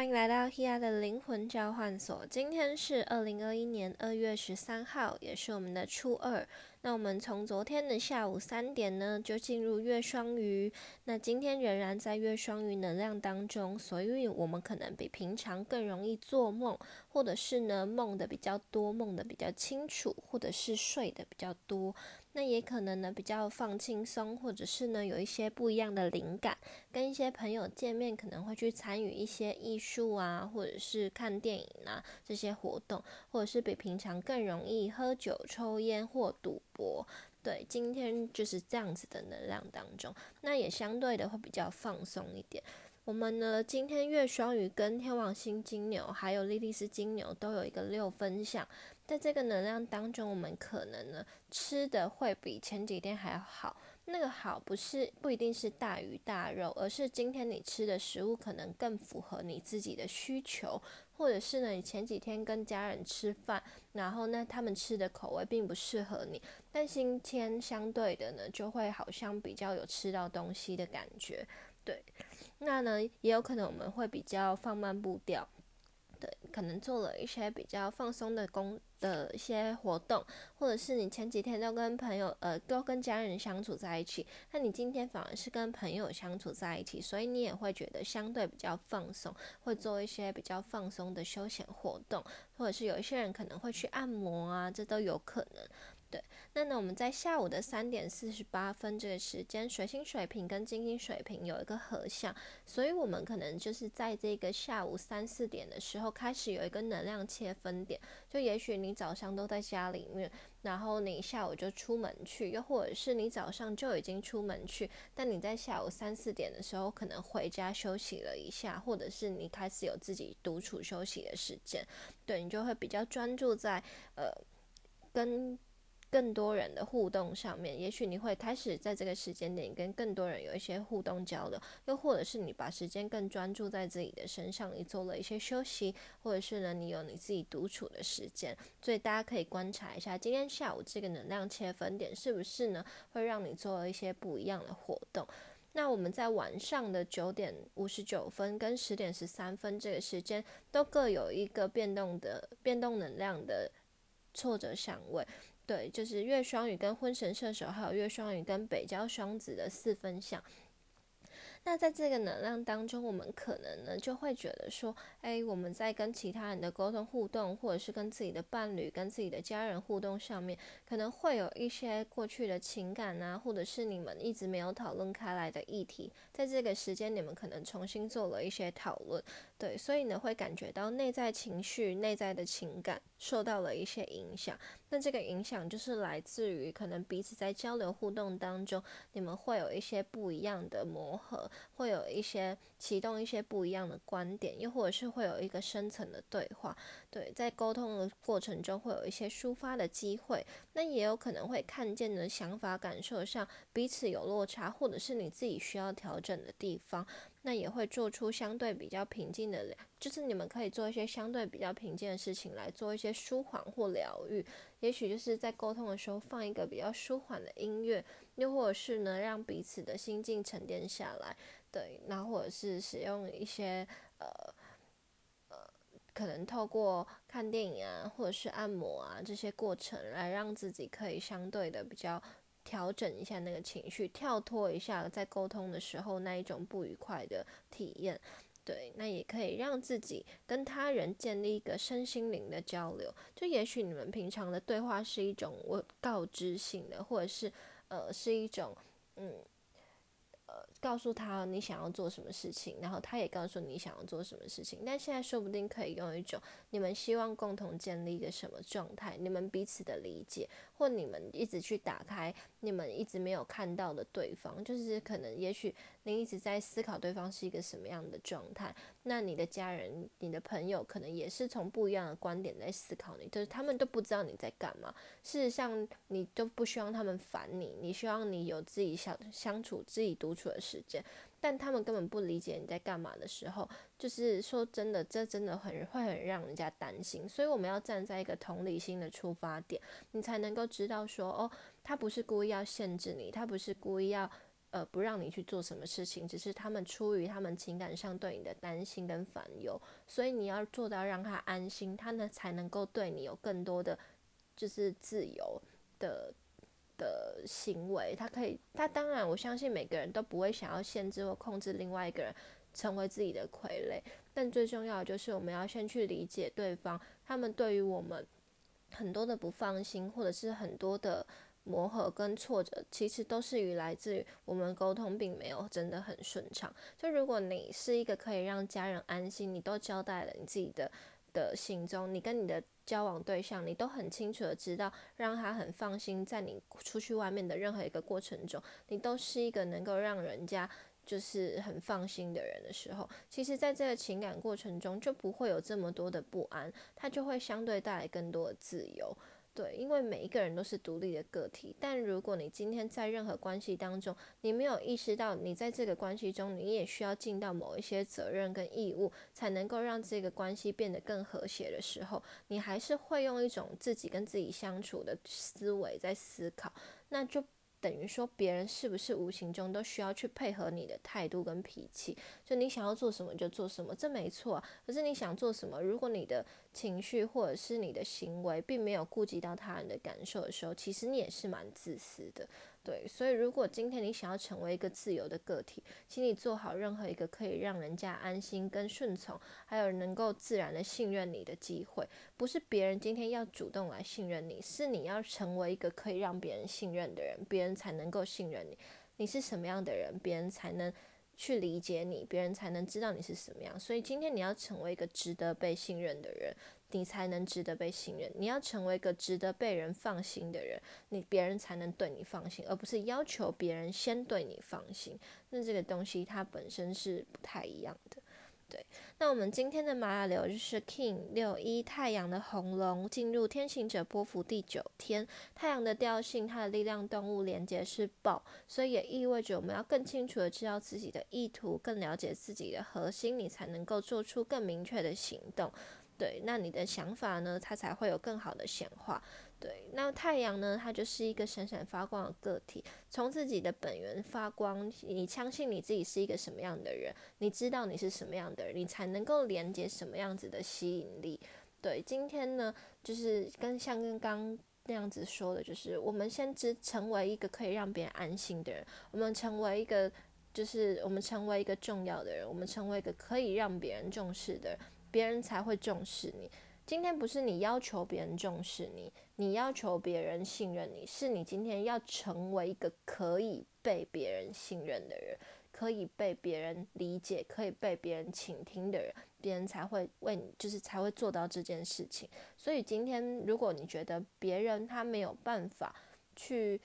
欢迎来到 Hia 的灵魂交换所。今天是二零二一年二月十三号，也是我们的初二。那我们从昨天的下午三点呢，就进入月双鱼。那今天仍然在月双鱼能量当中，所以我们可能比平常更容易做梦，或者是呢梦的比较多，梦的比较清楚，或者是睡的比较多。那也可能呢，比较放轻松，或者是呢有一些不一样的灵感，跟一些朋友见面，可能会去参与一些艺术啊，或者是看电影啊这些活动，或者是比平常更容易喝酒、抽烟或赌博。对，今天就是这样子的能量当中，那也相对的会比较放松一点。我们呢，今天月双鱼跟天王星金牛，还有莉莉丝金牛都有一个六分相。在这个能量当中，我们可能呢吃的会比前几天还要好。那个好不是不一定是大鱼大肉，而是今天你吃的食物可能更符合你自己的需求，或者是呢你前几天跟家人吃饭，然后呢他们吃的口味并不适合你，但今天相对的呢就会好像比较有吃到东西的感觉。对，那呢也有可能我们会比较放慢步调。对，可能做了一些比较放松的工的一些活动，或者是你前几天都跟朋友呃都跟家人相处在一起，那你今天反而是跟朋友相处在一起，所以你也会觉得相对比较放松，会做一些比较放松的休闲活动，或者是有一些人可能会去按摩啊，这都有可能。对，那呢，我们在下午的三点四十八分这个时间，水星水平跟金星水平有一个合相，所以我们可能就是在这个下午三四点的时候开始有一个能量切分点，就也许你早上都在家里面，然后你下午就出门去，又或者是你早上就已经出门去，但你在下午三四点的时候可能回家休息了一下，或者是你开始有自己独处休息的时间，对你就会比较专注在呃跟。更多人的互动上面，也许你会开始在这个时间点跟更多人有一些互动交流，又或者是你把时间更专注在自己的身上，你做了一些休息，或者是呢你有你自己独处的时间，所以大家可以观察一下今天下午这个能量切分点是不是呢会让你做了一些不一样的活动。那我们在晚上的九点五十九分跟十点十三分这个时间都各有一个变动的变动能量的挫折相位。对，就是月双鱼跟婚神射手，还有月双鱼跟北交双子的四分相。那在这个能量当中，我们可能呢就会觉得说，哎，我们在跟其他人的沟通互动，或者是跟自己的伴侣、跟自己的家人互动上面，可能会有一些过去的情感啊，或者是你们一直没有讨论开来的议题，在这个时间你们可能重新做了一些讨论，对，所以呢会感觉到内在情绪、内在的情感受到了一些影响。那这个影响就是来自于可能彼此在交流互动当中，你们会有一些不一样的磨合，会有一些启动一些不一样的观点，又或者是会有一个深层的对话。对，在沟通的过程中会有一些抒发的机会，那也有可能会看见的想法感受上彼此有落差，或者是你自己需要调整的地方。那也会做出相对比较平静的，就是你们可以做一些相对比较平静的事情来做一些舒缓或疗愈。也许就是在沟通的时候放一个比较舒缓的音乐，又或者是呢让彼此的心境沉淀下来。对，那或者是使用一些呃呃，可能透过看电影啊，或者是按摩啊这些过程来让自己可以相对的比较。调整一下那个情绪，跳脱一下在沟通的时候那一种不愉快的体验，对，那也可以让自己跟他人建立一个身心灵的交流。就也许你们平常的对话是一种我告知性的，或者是呃是一种嗯。呃告诉他你想要做什么事情，然后他也告诉你想要做什么事情。但现在说不定可以用一种你们希望共同建立一个什么状态，你们彼此的理解，或你们一直去打开你们一直没有看到的对方，就是可能也许你一直在思考对方是一个什么样的状态。那你的家人、你的朋友可能也是从不一样的观点在思考你，就是他们都不知道你在干嘛。事实上，你都不希望他们烦你，你希望你有自己想相处、自己独处的时间。但他们根本不理解你在干嘛的时候，就是说真的，这真的很会很让人家担心。所以我们要站在一个同理心的出发点，你才能够知道说，哦，他不是故意要限制你，他不是故意要呃不让你去做什么事情，只是他们出于他们情感上对你的担心跟烦忧，所以你要做到让他安心，他呢才能够对你有更多的就是自由的的行为。他可以，他当然我相信每个人都不会想要限制或控制另外一个人成为自己的傀儡，但最重要就是我们要先去理解对方，他们对于我们很多的不放心，或者是很多的。磨合跟挫折，其实都是于来自于我们沟通并没有真的很顺畅。就如果你是一个可以让家人安心，你都交代了你自己的的行踪，你跟你的交往对象，你都很清楚的知道，让他很放心，在你出去外面的任何一个过程中，你都是一个能够让人家就是很放心的人的时候，其实在这个情感过程中就不会有这么多的不安，他就会相对带来更多的自由。对，因为每一个人都是独立的个体，但如果你今天在任何关系当中，你没有意识到你在这个关系中，你也需要尽到某一些责任跟义务，才能够让这个关系变得更和谐的时候，你还是会用一种自己跟自己相处的思维在思考，那就。等于说，别人是不是无形中都需要去配合你的态度跟脾气？就你想要做什么就做什么，这没错。可是你想做什么，如果你的情绪或者是你的行为并没有顾及到他人的感受的时候，其实你也是蛮自私的。对，所以如果今天你想要成为一个自由的个体，请你做好任何一个可以让人家安心跟顺从，还有能够自然的信任你的机会。不是别人今天要主动来信任你，是你要成为一个可以让别人信任的人，别人才能够信任你。你是什么样的人，别人才能。去理解你，别人才能知道你是什么样。所以今天你要成为一个值得被信任的人，你才能值得被信任。你要成为一个值得被人放心的人，你别人才能对你放心，而不是要求别人先对你放心。那这个东西它本身是不太一样的。对，那我们今天的玛雅流就是 King 六一太阳的红龙进入天行者波幅第九天，太阳的调性，它的力量动物连接是豹，所以也意味着我们要更清楚的知道自己的意图，更了解自己的核心，你才能够做出更明确的行动。对，那你的想法呢，它才会有更好的显化。对，那太阳呢？它就是一个闪闪发光的个体，从自己的本源发光。你相信你自己是一个什么样的人？你知道你是什么样的人，你才能够连接什么样子的吸引力。对，今天呢，就是跟像跟刚那样子说的，就是我们先知成为一个可以让别人安心的人，我们成为一个，就是我们成为一个重要的人，我们成为一个可以让别人重视的人，别人才会重视你。今天不是你要求别人重视你，你要求别人信任你，是你今天要成为一个可以被别人信任的人，可以被别人理解，可以被别人倾听的人，别人才会为你，就是才会做到这件事情。所以今天，如果你觉得别人他没有办法去。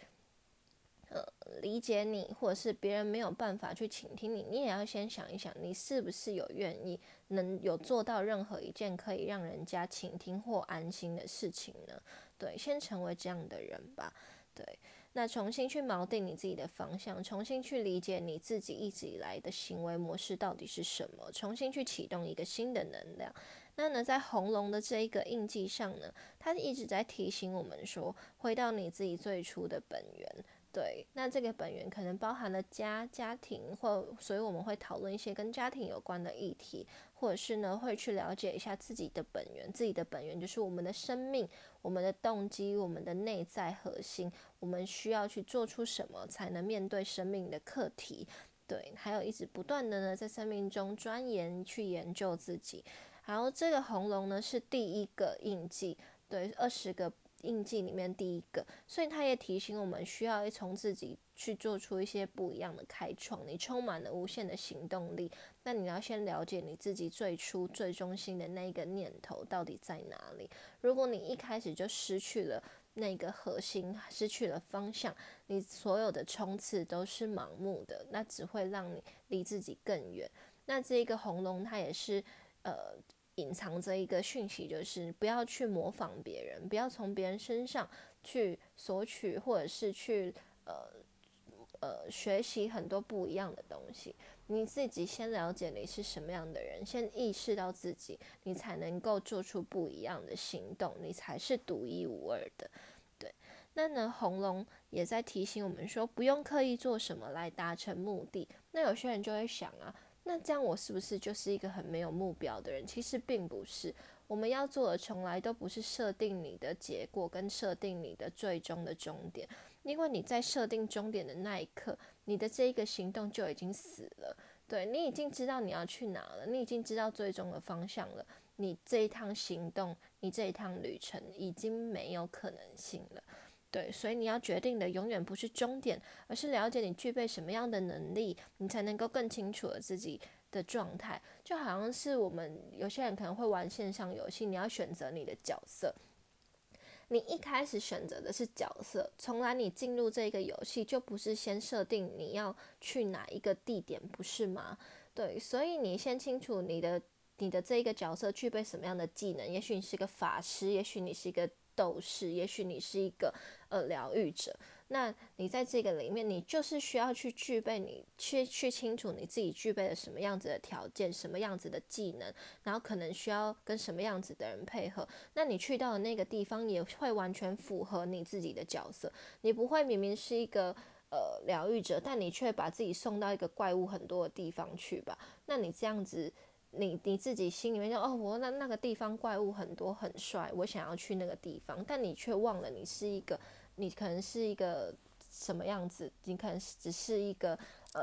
呃，理解你，或者是别人没有办法去倾听你，你也要先想一想，你是不是有愿意能有做到任何一件可以让人家倾听或安心的事情呢？对，先成为这样的人吧。对，那重新去锚定你自己的方向，重新去理解你自己一直以来的行为模式到底是什么，重新去启动一个新的能量。那呢，在红龙的这一个印记上呢，它一直在提醒我们说，回到你自己最初的本源。对，那这个本源可能包含了家、家庭，或所以我们会讨论一些跟家庭有关的议题，或者是呢会去了解一下自己的本源。自己的本源就是我们的生命、我们的动机、我们的内在核心，我们需要去做出什么才能面对生命的课题。对，还有一直不断的呢在生命中钻研去研究自己。然后这个红龙呢是第一个印记，对，二十个。印记里面第一个，所以他也提醒我们需要从自己去做出一些不一样的开创。你充满了无限的行动力，那你要先了解你自己最初最中心的那个念头到底在哪里。如果你一开始就失去了那个核心，失去了方向，你所有的冲刺都是盲目的，那只会让你离自己更远。那这一个红龙，它也是呃。隐藏着一个讯息，就是不要去模仿别人，不要从别人身上去索取，或者是去呃呃学习很多不一样的东西。你自己先了解你是什么样的人，先意识到自己，你才能够做出不一样的行动，你才是独一无二的。对，那呢，红龙也在提醒我们说，不用刻意做什么来达成目的。那有些人就会想啊，那这样我是不是就是一个很没有目标的人？其实并不是，我们要做的从来都不是设定你的结果跟设定你的最终的终点，因为你在设定终点的那一刻，你的这一个行动就已经死了。对你已经知道你要去哪了，你已经知道最终的方向了。你这一趟行动，你这一趟旅程已经没有可能性了。对，所以你要决定的永远不是终点，而是了解你具备什么样的能力，你才能够更清楚了自己的状态。就好像是我们有些人可能会玩线上游戏，你要选择你的角色。你一开始选择的是角色，从来你进入这个游戏就不是先设定你要去哪一个地点，不是吗？对，所以你先清楚你的你的这一个角色具备什么样的技能。也许你是个法师，也许你是一个斗士，也许你是一个呃疗愈者。那你在这个里面，你就是需要去具备，你去去清楚你自己具备了什么样子的条件，什么样子的技能，然后可能需要跟什么样子的人配合。那你去到的那个地方也会完全符合你自己的角色。你不会明明是一个呃疗愈者，但你却把自己送到一个怪物很多的地方去吧？那你这样子，你你自己心里面就哦，我那那个地方怪物很多很帅，我想要去那个地方，但你却忘了你是一个。你可能是一个什么样子？你可能只是一个呃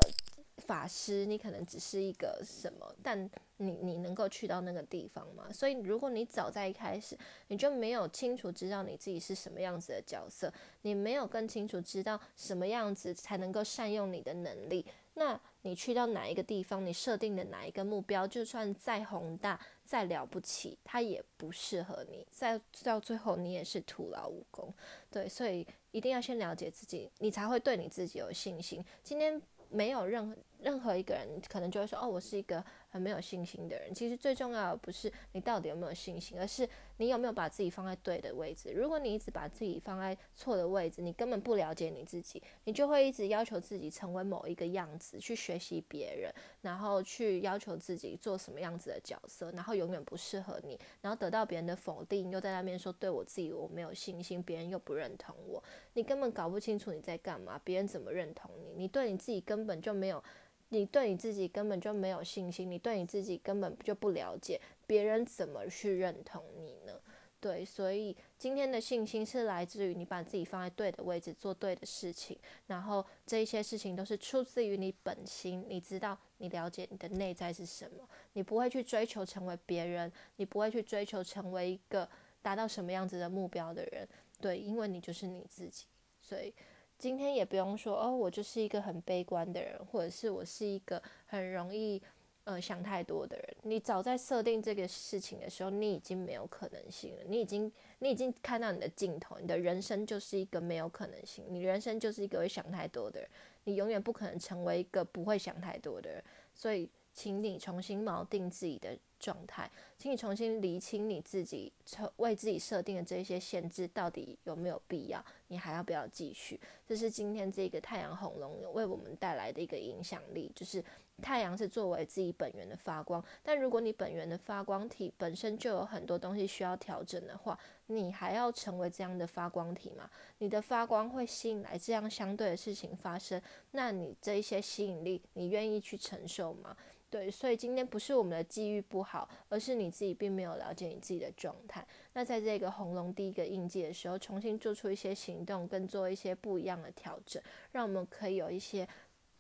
法师，你可能只是一个什么？但你你能够去到那个地方吗？所以如果你早在一开始你就没有清楚知道你自己是什么样子的角色，你没有更清楚知道什么样子才能够善用你的能力，那你去到哪一个地方，你设定的哪一个目标，就算再宏大、再了不起，它也不适合你。再到最后，你也是徒劳无功。对，所以一定要先了解自己，你才会对你自己有信心。今天没有任何任何一个人可能就会说，哦，我是一个。很没有信心的人，其实最重要的不是你到底有没有信心，而是你有没有把自己放在对的位置。如果你一直把自己放在错的位置，你根本不了解你自己，你就会一直要求自己成为某一个样子，去学习别人，然后去要求自己做什么样子的角色，然后永远不适合你，然后得到别人的否定，又在那边说对我自己我没有信心，别人又不认同我，你根本搞不清楚你在干嘛，别人怎么认同你，你对你自己根本就没有。你对你自己根本就没有信心，你对你自己根本就不了解，别人怎么去认同你呢？对，所以今天的信心是来自于你把自己放在对的位置，做对的事情，然后这一些事情都是出自于你本心，你知道，你了解你的内在是什么，你不会去追求成为别人，你不会去追求成为一个达到什么样子的目标的人，对，因为你就是你自己，所以。今天也不用说哦，我就是一个很悲观的人，或者是我是一个很容易呃想太多的人。你早在设定这个事情的时候，你已经没有可能性了。你已经你已经看到你的尽头，你的人生就是一个没有可能性。你人生就是一个会想太多的人，你永远不可能成为一个不会想太多的人。所以，请你重新锚定自己的。状态，请你重新理清你自己为自己设定的这些限制到底有没有必要？你还要不要继续？这是今天这个太阳红龙为我们带来的一个影响力，就是太阳是作为自己本源的发光，但如果你本源的发光体本身就有很多东西需要调整的话，你还要成为这样的发光体吗？你的发光会吸引来这样相对的事情发生，那你这一些吸引力，你愿意去承受吗？对，所以今天不是我们的机遇不好，而是你自己并没有了解你自己的状态。那在这个红龙第一个印记的时候，重新做出一些行动，跟做一些不一样的调整，让我们可以有一些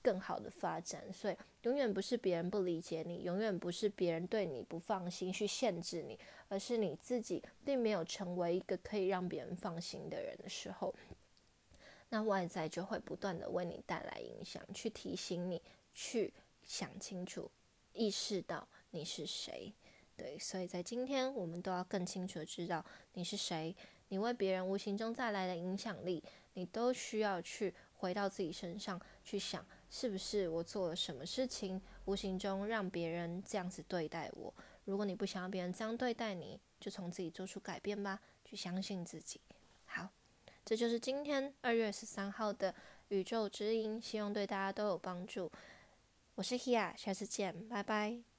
更好的发展。所以永远不是别人不理解你，永远不是别人对你不放心去限制你，而是你自己并没有成为一个可以让别人放心的人的时候，那外在就会不断的为你带来影响，去提醒你去想清楚。意识到你是谁，对，所以在今天我们都要更清楚的知道你是谁，你为别人无形中带来的影响力，你都需要去回到自己身上去想，是不是我做了什么事情，无形中让别人这样子对待我？如果你不想要别人这样对待你，就从自己做出改变吧，去相信自己。好，这就是今天二月十三号的宇宙之音，希望对大家都有帮助。我是 Hia，下次见，拜拜。